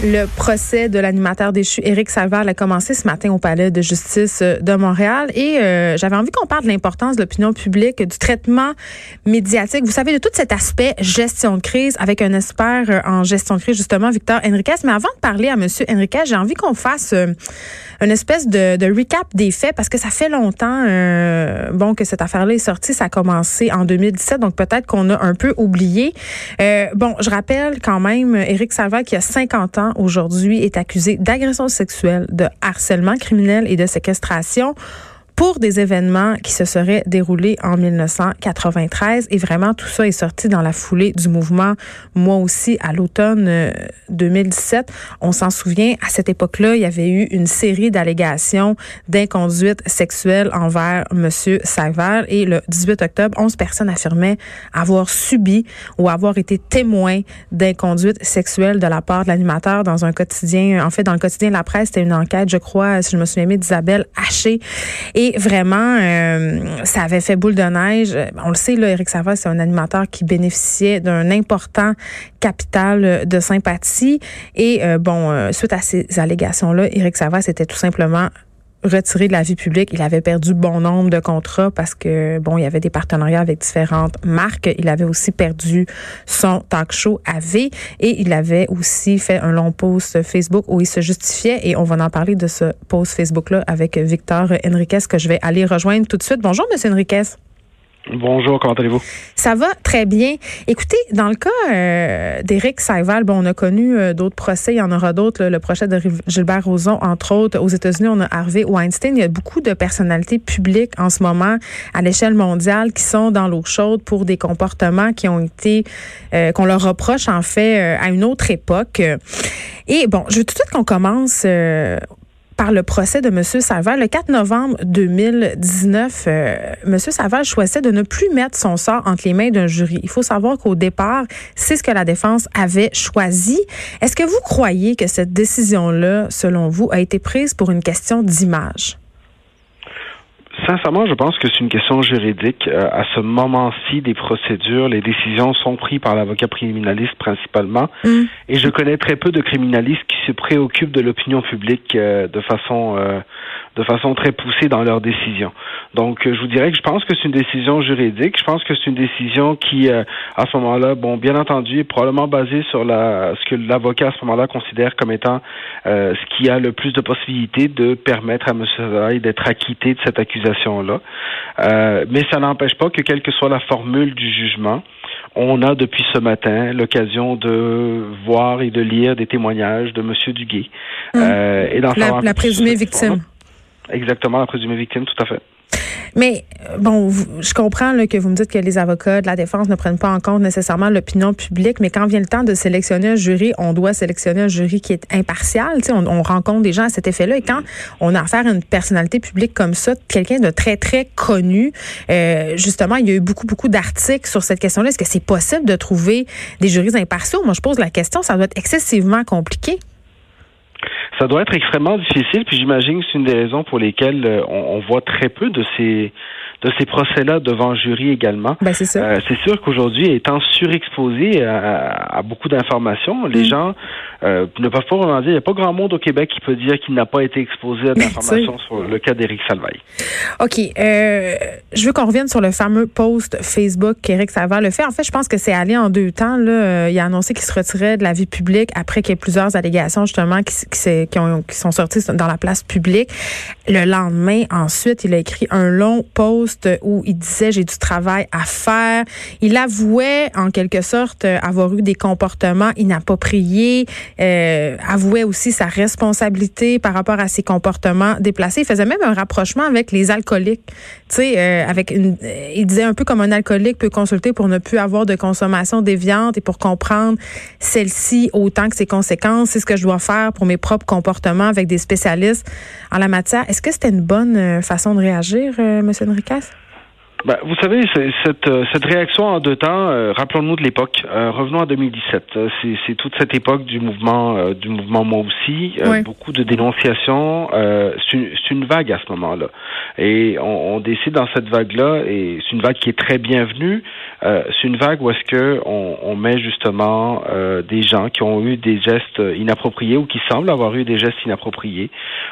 Le procès de l'animateur déchu Éric Salval a commencé ce matin au palais de justice de Montréal et euh, j'avais envie qu'on parle de l'importance de l'opinion publique, du traitement médiatique. Vous savez de tout cet aspect gestion de crise avec un expert euh, en gestion de crise justement Victor Henriquez. Mais avant de parler à Monsieur Henriquez, j'ai envie qu'on fasse euh, une espèce de, de, recap des faits parce que ça fait longtemps bon que cette affaire-là est sortie. Ça a commencé en 2017, donc peut-être qu'on a un peu oublié. bon, je rappelle quand même Éric Salval qui a 50 ans aujourd'hui est accusé d'agression sexuelle, de harcèlement criminel et de séquestration pour des événements qui se seraient déroulés en 1993. Et vraiment, tout ça est sorti dans la foulée du mouvement Moi aussi à l'automne 2017. Euh, On s'en souvient, à cette époque-là, il y avait eu une série d'allégations d'inconduite sexuelle envers Monsieur Saval. Et le 18 octobre, 11 personnes affirmaient avoir subi ou avoir été témoins d'inconduite sexuelle de la part de l'animateur dans un quotidien. En fait, dans le quotidien de la presse, c'était une enquête, je crois, si je me souviens bien, d'Isabelle Haché. Et vraiment, euh, ça avait fait boule de neige. On le sait, là, Éric Savard, c'est un animateur qui bénéficiait d'un important capital de sympathie. Et euh, bon, euh, suite à ces allégations-là, Éric Savard, c'était tout simplement retiré de la vie publique. Il avait perdu bon nombre de contrats parce que, bon, il y avait des partenariats avec différentes marques. Il avait aussi perdu son talk show AV et il avait aussi fait un long post Facebook où il se justifiait et on va en parler de ce post Facebook-là avec Victor Enriquez que je vais aller rejoindre tout de suite. Bonjour, Monsieur Enriquez. Bonjour, comment allez-vous? Ça va très bien. Écoutez, dans le cas euh, d'Éric Saival, bon, on a connu euh, d'autres procès, il y en aura d'autres. Le procès de Gilbert Rozon, entre autres. Aux États-Unis, on a Harvey Weinstein. Il y a beaucoup de personnalités publiques en ce moment à l'échelle mondiale qui sont dans l'eau chaude pour des comportements qui ont été, euh, qu'on leur reproche en fait à une autre époque. Et bon, je veux tout de suite qu'on commence par le procès de M. Saval. Le 4 novembre 2019, euh, M. Saval choisissait de ne plus mettre son sort entre les mains d'un jury. Il faut savoir qu'au départ, c'est ce que la défense avait choisi. Est-ce que vous croyez que cette décision-là, selon vous, a été prise pour une question d'image? Sincèrement, je pense que c'est une question juridique. Euh, à ce moment-ci des procédures, les décisions sont prises par l'avocat criminaliste principalement. Mm. Et je connais très peu de criminalistes qui se préoccupent de l'opinion publique euh, de façon euh, de façon très poussée dans leurs décisions. Donc, je vous dirais que je pense que c'est une décision juridique. Je pense que c'est une décision qui, à ce moment-là, bon, bien entendu, est probablement basée sur la ce que l'avocat à ce moment-là considère comme étant ce qui a le plus de possibilités de permettre à M. Zay d'être acquitté de cette accusation là euh, mais ça n'empêche pas que quelle que soit la formule du jugement, on a depuis ce matin l'occasion de voir et de lire des témoignages de M. Duguay. Hum. Euh, et la, la présumée victime. Exactement, la présumée victime, tout à fait. Mais euh, bon, je comprends que vous me dites que les avocats de la défense ne prennent pas en compte nécessairement l'opinion publique, mais quand vient le temps de sélectionner un jury, on doit sélectionner un jury qui est impartial. On, on rencontre des gens à cet effet-là. Et quand on a affaire à une personnalité publique comme ça, quelqu'un de très, très connu, euh, justement, il y a eu beaucoup, beaucoup d'articles sur cette question-là. Est-ce que c'est possible de trouver des jurys impartiaux? Moi, je pose la question, ça doit être excessivement compliqué ça doit être extrêmement difficile, puis j'imagine que c'est une des raisons pour lesquelles euh, on, voit très peu de ces de ces procès-là devant jury également. Ben, c'est euh, c'est sûr qu'aujourd'hui, étant surexposé à, à beaucoup d'informations, les mm. gens euh, ne peuvent pas vraiment dire. Il n'y a pas grand monde au Québec qui peut dire qu'il n'a pas été exposé à d'informations sur le cas d'Éric Salvaille. OK. Euh, je veux qu'on revienne sur le fameux post Facebook qu'Éric Salvaille le fait. En fait, je pense que c'est allé en deux temps. Là. Il a annoncé qu'il se retirait de la vie publique après qu'il y ait plusieurs allégations justement qui, qui, qui, ont, qui sont sorties dans la place publique. Le lendemain, ensuite, il a écrit un long post où il disait j'ai du travail à faire. Il avouait en quelque sorte avoir eu des comportements inappropriés. Euh, avouait aussi sa responsabilité par rapport à ses comportements déplacés. Il faisait même un rapprochement avec les alcooliques. Tu sais, euh, avec une, il disait un peu comme un alcoolique peut consulter pour ne plus avoir de consommation déviante et pour comprendre celle-ci autant que ses conséquences. C'est ce que je dois faire pour mes propres comportements avec des spécialistes en la matière. Est-ce que c'était une bonne euh, façon de réagir, Monsieur Enriquez? Ben, vous savez, cette, euh, cette réaction en deux temps, euh, rappelons-nous de l'époque. Euh, revenons à 2017. c'est toute cette époque du mouvement, du mouvement moi aussi. Beaucoup de dénonciations. c'est une, vague à ce moment-là. Et on, on, décide dans cette vague-là, et c'est une vague qui est très bienvenue. C'est une vague où est-ce que on, on, met justement des gens qui ont eu des gestes inappropriés ou qui semblent avoir eu des gestes inappropriés.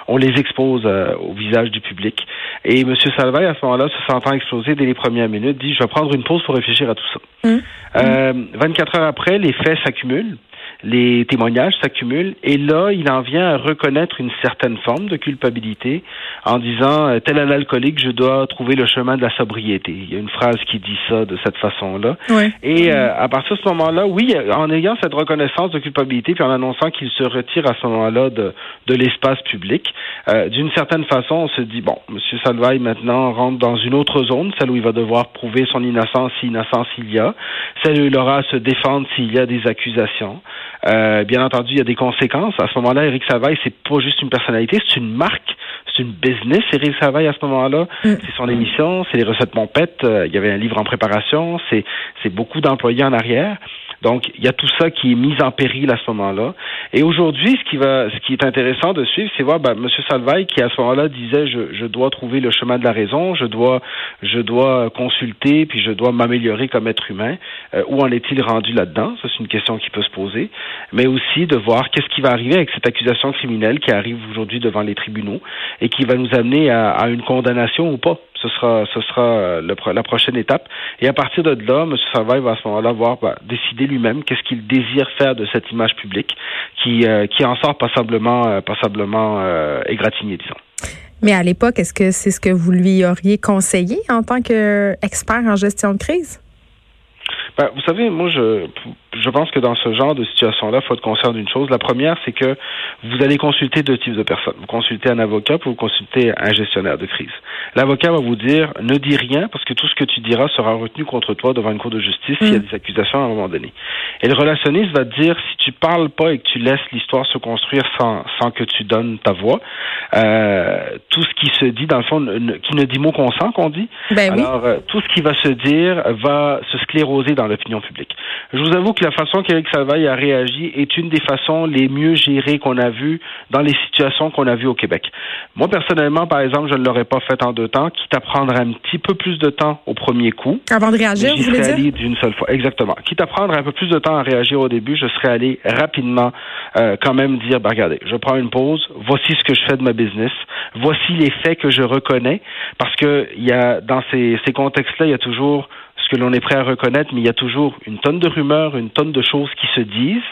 On les expose au visage du public. Et M. Salvaille, à ce moment-là, se sentant exploser dès les premières minutes, dit, je vais prendre une pause pour réfléchir à tout ça. Mmh. Euh, 24 heures après, les faits s'accumulent les témoignages s'accumulent et là, il en vient à reconnaître une certaine forme de culpabilité en disant euh, tel un alcoolique, je dois trouver le chemin de la sobriété. Il y a une phrase qui dit ça de cette façon-là. Et euh, à partir de ce moment-là, oui, en ayant cette reconnaissance de culpabilité puis en annonçant qu'il se retire à ce moment-là de, de l'espace public, euh, d'une certaine façon, on se dit bon, Monsieur Salvaille maintenant rentre dans une autre zone, celle où il va devoir prouver son innocence si innocence il y a, celle où il aura à se défendre s'il y a des accusations. Euh, bien entendu, il y a des conséquences. À ce moment-là, Éric Savaille, c'est pas juste une personnalité, c'est une marque, c'est une business. Éric Savaille, à ce moment-là, mm. c'est son émission, c'est les recettes Pompette. Euh, il y avait un livre en préparation, c'est c'est beaucoup d'employés en arrière. Donc, il y a tout ça qui est mis en péril à ce moment-là. Et aujourd'hui, ce qui va, ce qui est intéressant de suivre, c'est voir ben, M. Salvaille qui à ce moment-là disait je, je dois trouver le chemin de la raison, je dois, je dois consulter, puis je dois m'améliorer comme être humain. Euh, où en est-il rendu là-dedans? Ça, c'est une question qui peut se poser. Mais aussi de voir qu'est-ce qui va arriver avec cette accusation criminelle qui arrive aujourd'hui devant les tribunaux et qui va nous amener à, à une condamnation ou pas ce sera, ce sera euh, la prochaine étape. Et à partir de là, M. Salvaille va à ce moment-là voir bah, décider lui-même qu'est-ce qu'il désire faire de cette image publique qui, euh, qui en sort passablement, euh, passablement euh, égratigné, disons. Mais à l'époque, est-ce que c'est ce que vous lui auriez conseillé en tant qu'expert en gestion de crise? Ben, vous savez, moi, je, je pense que dans ce genre de situation-là, il faut être conscient d'une chose. La première, c'est que vous allez consulter deux types de personnes. Vous consultez un avocat, puis vous consultez un gestionnaire de crise. L'avocat va vous dire ne dis rien parce que tout ce que tu diras sera retenu contre toi devant une cour de justice s'il y a mm. des accusations à un moment donné. Et le relationniste va te dire si tu parles pas et que tu laisses l'histoire se construire sans, sans que tu donnes ta voix, euh, tout ce qui se dit dans le fond, qui ne dit mot consent qu'on dit. Ben alors euh, tout ce qui va se dire va se scléroser dans l'opinion publique. Je vous avoue que la façon qu'Éric Salvaille a réagi est une des façons les mieux gérées qu'on a vues dans les situations qu'on a vues au Québec. Moi, personnellement, par exemple, je ne l'aurais pas fait en deux temps, quitte à prendre un petit peu plus de temps au premier coup. Avant de réagir, vous voulez dire? d'une seule fois. Exactement. Quitte à prendre un peu plus de temps à réagir au début, je serais allé rapidement euh, quand même dire, bah, regardez, je prends une pause, voici ce que je fais de ma business, voici les faits que je reconnais, parce que il y a, dans ces, ces contextes-là, il y a toujours ce que l'on est prêt à reconnaître, mais il y a toujours une tonne de rumeurs, une tonne de choses qui se disent.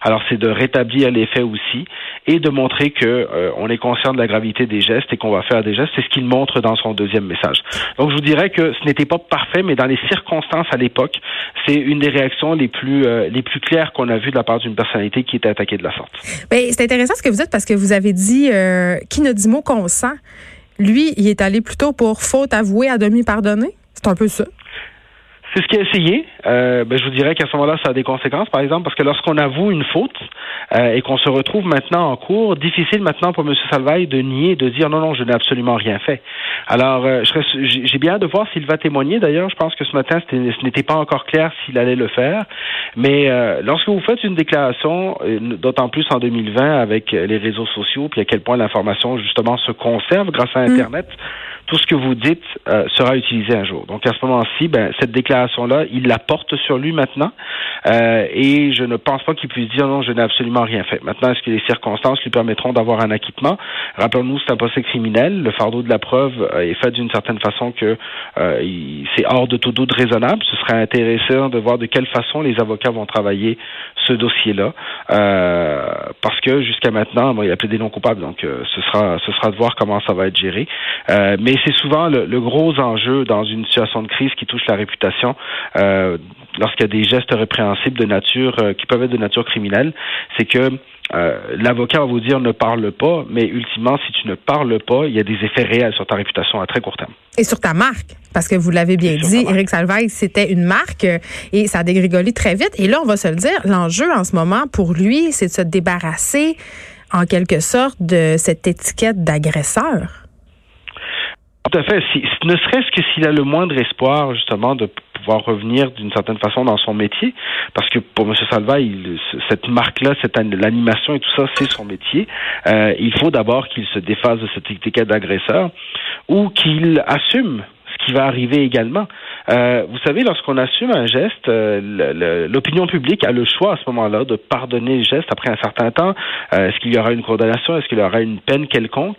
Alors c'est de rétablir les faits aussi et de montrer que euh, on est conscient de la gravité des gestes et qu'on va faire des gestes. C'est ce qu'il montre dans son deuxième message. Donc je vous dirais que ce n'était pas parfait, mais dans les circonstances à l'époque, c'est une des réactions les plus euh, claires qu'on a vues de la part d'une personnalité qui était attaquée de la sorte. Ben, c'est intéressant ce que vous dites parce que vous avez dit euh, qui ne dit mot consent. Lui, il est allé plutôt pour faute avouée à demi pardonnée. C'est un peu ça. C'est ce qu'il a essayé. Euh, ben, je vous dirais qu'à ce moment-là, ça a des conséquences, par exemple, parce que lorsqu'on avoue une faute euh, et qu'on se retrouve maintenant en cours, difficile maintenant pour M. Salvaille de nier, de dire non, non, je n'ai absolument rien fait. Alors, euh, j'ai bien hâte de voir s'il va témoigner. D'ailleurs, je pense que ce matin, ce n'était pas encore clair s'il allait le faire. Mais euh, lorsque vous faites une déclaration, d'autant plus en 2020 avec les réseaux sociaux, puis à quel point l'information justement se conserve grâce à mm. Internet tout ce que vous dites euh, sera utilisé un jour. Donc à ce moment-ci, ben, cette déclaration-là, il la porte sur lui maintenant, euh, et je ne pense pas qu'il puisse dire non, je n'ai absolument rien fait. Maintenant, est-ce que les circonstances lui permettront d'avoir un acquittement? Rappelons-nous, c'est un procès criminel. Le fardeau de la preuve euh, est fait d'une certaine façon que c'est hors de tout doute raisonnable. Ce serait intéressant de voir de quelle façon les avocats vont travailler ce dossier-là, parce que jusqu'à maintenant, bon, il a plaidé non coupable, donc ce sera ce sera de voir comment ça va être géré. mais et c'est souvent le, gros enjeu dans une situation de crise qui touche la réputation. Euh, lorsqu'il y a des gestes répréhensibles de nature euh, qui peuvent être de nature criminelle, c'est que euh, l'avocat va vous dire ne parle pas, mais ultimement, si tu ne parles pas, il y a des effets réels sur ta réputation à très court terme. Et sur ta marque, parce que vous l'avez bien dit, Éric Salvaille, c'était une marque et ça a dégrégolé très vite. Et là, on va se le dire, l'enjeu en ce moment pour lui, c'est de se débarrasser en quelque sorte de cette étiquette d'agresseur. Tout à fait. Si, ne serait-ce que s'il a le moindre espoir, justement, de pouvoir revenir d'une certaine façon dans son métier, parce que pour M. Salva, il, cette marque-là, cette l'animation et tout ça, c'est son métier. Euh, il faut d'abord qu'il se défasse de cette étiquette d'agresseur ou qu'il assume qui va arriver également. Euh, vous savez, lorsqu'on assume un geste, euh, l'opinion publique a le choix à ce moment-là de pardonner le geste après un certain temps. Euh, est-ce qu'il y aura une condamnation? Est-ce qu'il y aura une peine quelconque?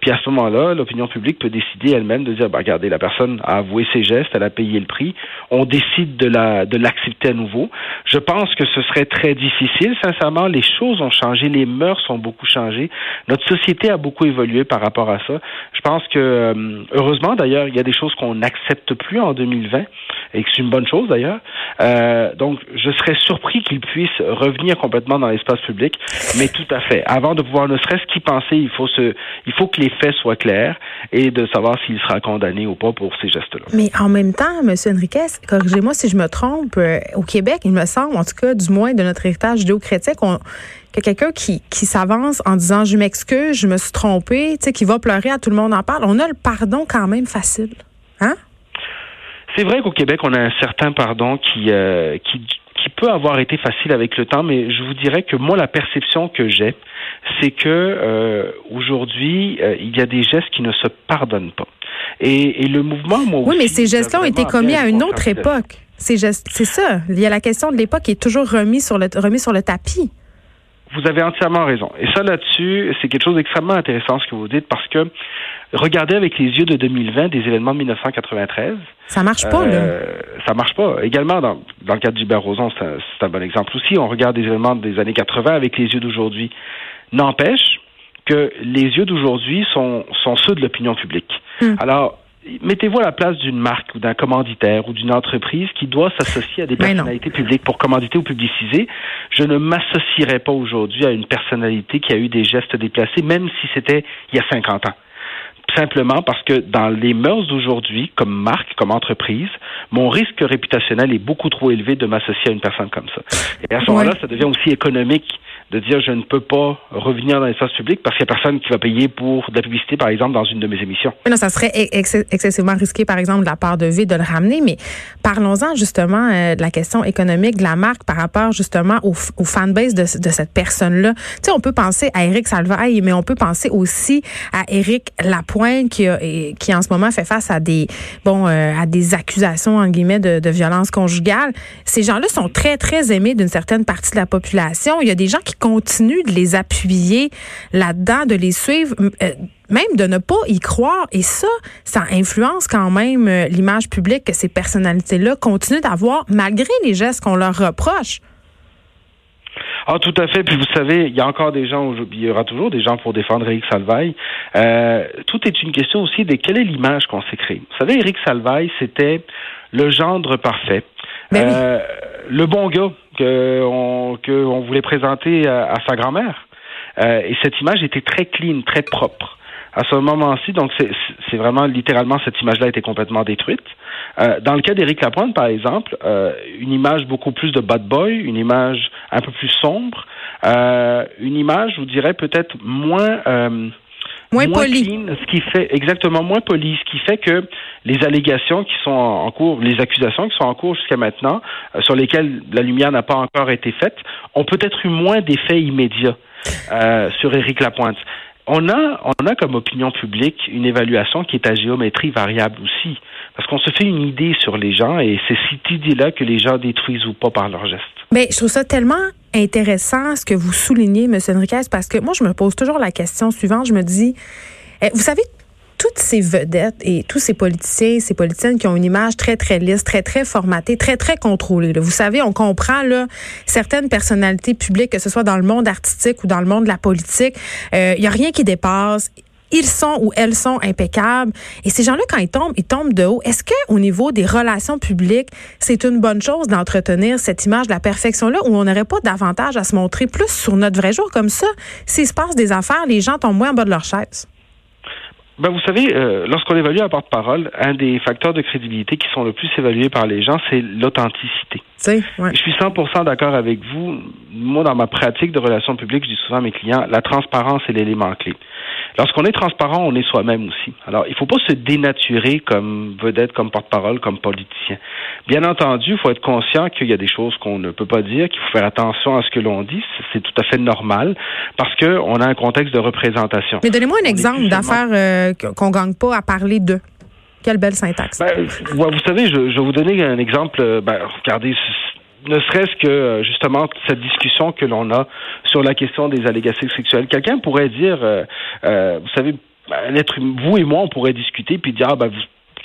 puis à ce moment-là, l'opinion publique peut décider elle-même de dire, bah, regardez, la personne a avoué ses gestes, elle a payé le prix. On décide de la de l'accepter à nouveau. Je pense que ce serait très difficile. Sincèrement, les choses ont changé, les mœurs ont beaucoup changé. Notre société a beaucoup évolué par rapport à ça. Je pense que, heureusement d'ailleurs, il y a des choses qu'on n'accepte plus en 2020 et que c'est une bonne chose d'ailleurs. Euh, donc, je serais surpris qu'il puisse revenir complètement dans l'espace public, mais tout à fait. Avant de pouvoir ne serait-ce qu'y penser, il faut se, il faut que les faits soient clairs et de savoir s'il sera condamné ou pas pour ces gestes-là. Mais en même temps, M. Enriquez, corrigez-moi si je me trompe, euh, au Québec, il me semble, en tout cas, du moins de notre héritage judéo-chrétien, qu'on que quelqu'un qui, qui s'avance en disant je m'excuse, je me suis trompé, tu sais, qui va pleurer à tout le monde en parle, on a le pardon quand même facile. Hein? C'est vrai qu'au Québec, on a un certain pardon qui, euh, qui, qui peut avoir été facile avec le temps, mais je vous dirais que moi, la perception que j'ai, c'est que euh, aujourd'hui, euh, il y a des gestes qui ne se pardonnent pas. Et, et le mouvement, moi Oui, mais ces gestes-là ont été commis à une autre époque. C'est ça. Il y a la question de l'époque qui est toujours remis sur le, remis sur le tapis. Vous avez entièrement raison. Et ça, là-dessus, c'est quelque chose d'extrêmement intéressant ce que vous dites parce que regardez avec les yeux de 2020 des événements de 1993. Ça marche pas, euh, Ça marche pas. Également, dans, dans le cas d'Hubert Roson, c'est un, bon exemple aussi. On regarde des événements des années 80 avec les yeux d'aujourd'hui. N'empêche que les yeux d'aujourd'hui sont, sont ceux de l'opinion publique. Hmm. Alors, mettez-vous à la place d'une marque ou d'un commanditaire ou d'une entreprise qui doit s'associer à des personnalités publiques pour commanditer ou publiciser. Je ne m'associerai pas aujourd'hui à une personnalité qui a eu des gestes déplacés, même si c'était il y a 50 ans simplement parce que dans les mœurs d'aujourd'hui, comme marque, comme entreprise, mon risque réputationnel est beaucoup trop élevé de m'associer à une personne comme ça. Et à ce moment-là, ça devient aussi économique de dire je ne peux pas revenir dans l'espace public parce qu'il n'y a personne qui va payer pour de la publicité, par exemple, dans une de mes émissions. non, ça serait excessivement risqué, par exemple, de la part de V de le ramener, mais parlons-en justement euh, de la question économique de la marque par rapport justement au, fanbase de, cette personne-là. Tu sais, on peut penser à Eric Salvaille, mais on peut penser aussi à Eric Lapointe qui, qui en ce moment fait face à des bon euh, à des accusations en guillemets de, de violence conjugale. Ces gens-là sont très très aimés d'une certaine partie de la population. Il y a des gens qui continue de les appuyer là-dedans, de les suivre, euh, même de ne pas y croire. Et ça, ça influence quand même euh, l'image publique que ces personnalités-là continuent d'avoir malgré les gestes qu'on leur reproche. Ah, tout à fait. Puis vous savez, il y a encore des gens, il y aura toujours des gens pour défendre Eric Salvaille. Euh, tout est une question aussi de quelle est l'image qu'on s'est créée. Vous savez, Eric Salvaille, c'était le gendre parfait. Ben euh, le bon gars qu'on que on voulait présenter à, sa grand-mère. Euh, et cette image était très clean, très propre. À ce moment-ci, donc c'est vraiment littéralement cette image-là été complètement détruite. Euh, dans le cas d'Éric Lapointe, par exemple, euh, une image beaucoup plus de bad boy, une image un peu plus sombre, euh, une image, je vous dirais peut-être moins moins, poli. ce qui fait exactement moins poli, ce qui fait que les allégations qui sont en cours, les accusations qui sont en cours jusqu'à maintenant, euh, sur lesquelles la lumière n'a pas encore été faite, ont peut-être eu moins d'effets immédiats euh, sur Éric Lapointe. On a, on a comme opinion publique une évaluation qui est à géométrie variable aussi, parce qu'on se fait une idée sur les gens et c'est cette idée-là que les gens détruisent ou pas par leurs gestes. Mais je trouve ça tellement intéressant ce que vous soulignez, M. Enriquez, parce que moi, je me pose toujours la question suivante. Je me dis, eh, vous savez, toutes ces vedettes et tous ces politiciens, ces politiciennes qui ont une image très, très lisse, très, très formatée, très, très contrôlée. Vous savez, on comprend là, certaines personnalités publiques, que ce soit dans le monde artistique ou dans le monde de la politique, il euh, n'y a rien qui dépasse ils sont ou elles sont impeccables. Et ces gens-là, quand ils tombent, ils tombent de haut. Est-ce que au niveau des relations publiques, c'est une bonne chose d'entretenir cette image de la perfection-là où on n'aurait pas davantage à se montrer plus sur notre vrai jour comme ça? S'il se passe des affaires, les gens tombent moins en bas de leur chaise. Ben, vous savez, euh, lorsqu'on évalue un porte-parole, un des facteurs de crédibilité qui sont le plus évalués par les gens, c'est l'authenticité. Je suis 100% d'accord avec vous. Moi, dans ma pratique de relations publiques, je dis souvent à mes clients, la transparence est l'élément clé. Lorsqu'on est transparent, on est soi-même aussi. Alors, il ne faut pas se dénaturer comme vedette, comme porte-parole, comme politicien. Bien entendu, il faut être conscient qu'il y a des choses qu'on ne peut pas dire, qu'il faut faire attention à ce que l'on dit. C'est tout à fait normal parce qu'on a un contexte de représentation. Mais donnez-moi un exemple d'affaires euh, qu'on gagne pas à parler de. Quelle belle syntaxe. Ben, vous savez, je, vais vous donner un exemple. Euh, ben, regardez, ne serait-ce que euh, justement cette discussion que l'on a sur la question des allégations sexuelles. Quelqu'un pourrait dire, euh, vous savez, ben, vous et moi, on pourrait discuter puis dire, ah, ben, vous,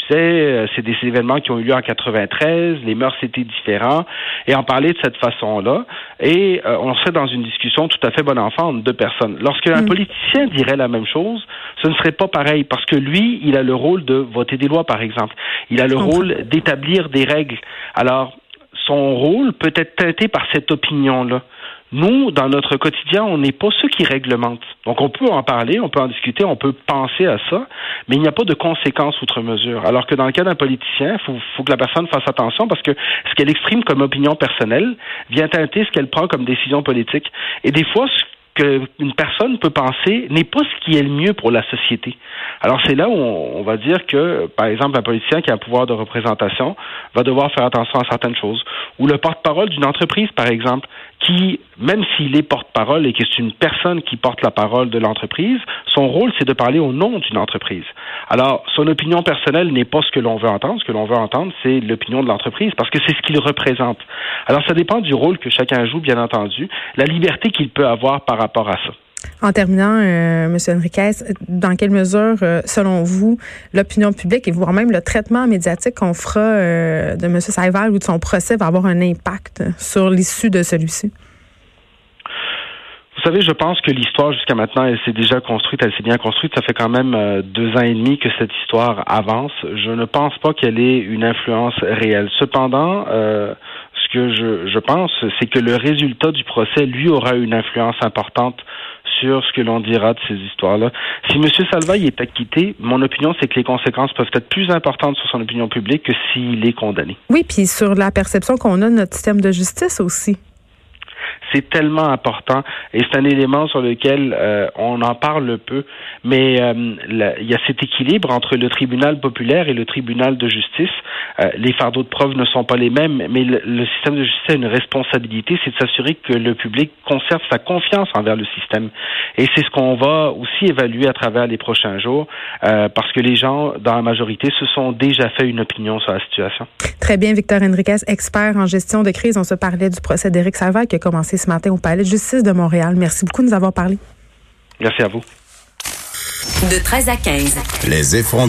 c'est des événements qui ont eu lieu en 93, les mœurs étaient différents, et en parler de cette façon-là, et on serait dans une discussion tout à fait bon enfant entre deux personnes. Lorsque un mm. politicien dirait la même chose, ce ne serait pas pareil, parce que lui, il a le rôle de voter des lois, par exemple. Il a le rôle d'établir des règles. Alors, son rôle peut être teinté par cette opinion-là. Nous, dans notre quotidien, on n'est pas ceux qui réglementent. Donc, on peut en parler, on peut en discuter, on peut penser à ça, mais il n'y a pas de conséquences outre mesure. Alors que dans le cas d'un politicien, il faut, que la personne fasse attention parce que ce qu'elle exprime comme opinion personnelle vient teinter ce qu'elle prend comme décision politique. Et des fois, ce qu'une personne peut penser n'est pas ce qui est le mieux pour la société. Alors c'est là où on, va dire que, par exemple, un politicien qui a un pouvoir de représentation va devoir faire attention à certaines choses. Ou le porte-parole d'une entreprise, par exemple, qui, même s'il est porte-parole et que c'est une personne qui porte la parole de l'entreprise, son rôle, c'est de parler au nom d'une entreprise. Alors, son opinion personnelle n'est pas ce que l'on veut entendre. Ce que l'on veut entendre, c'est l'opinion de l'entreprise, parce que c'est ce qu'il représente. Alors, ça dépend du rôle que chacun joue, bien entendu, la liberté qu'il peut avoir par rapport à ça. En terminant, euh, M. Enriquez, dans quelle mesure, euh, selon vous, l'opinion publique et voire même le traitement médiatique qu'on fera euh, de M. Saival ou de son procès va avoir un impact sur l'issue de celui-ci? Vous savez, je pense que l'histoire jusqu'à maintenant, elle s'est déjà construite, elle s'est bien construite. Ça fait quand même deux ans et demi que cette histoire avance. Je ne pense pas qu'elle ait une influence réelle. Cependant, ce que je, je pense, c'est que le résultat du procès, lui, aura une influence importante sur ce que l'on dira de ces histoires-là. Si M. Salvaille est acquitté, mon opinion, c'est que les conséquences peuvent être plus importantes sur son opinion publique que s'il est condamné. Oui, puis sur la perception qu'on a de notre système de justice aussi. C'est tellement important et c'est un élément sur lequel euh, on en parle peu. Mais euh, il y a cet équilibre entre le tribunal populaire et le tribunal de justice. Euh, les fardeaux de preuve ne sont pas les mêmes, mais le, système de justice a une responsabilité, c'est de s'assurer que le public conserve sa confiance envers le système. Et c'est ce qu'on va aussi évaluer à travers les prochains jours, parce que les gens, dans la majorité, se sont déjà fait une opinion sur la situation. Très bien, Victor Henriquez, expert en gestion de crise. On se parlait du procès d'Éric Salvaire qui a commencé ce matin au Palais de justice de Montréal. Merci beaucoup de nous avoir parlé. Merci à vous. De 13 à 15. Les effrontés.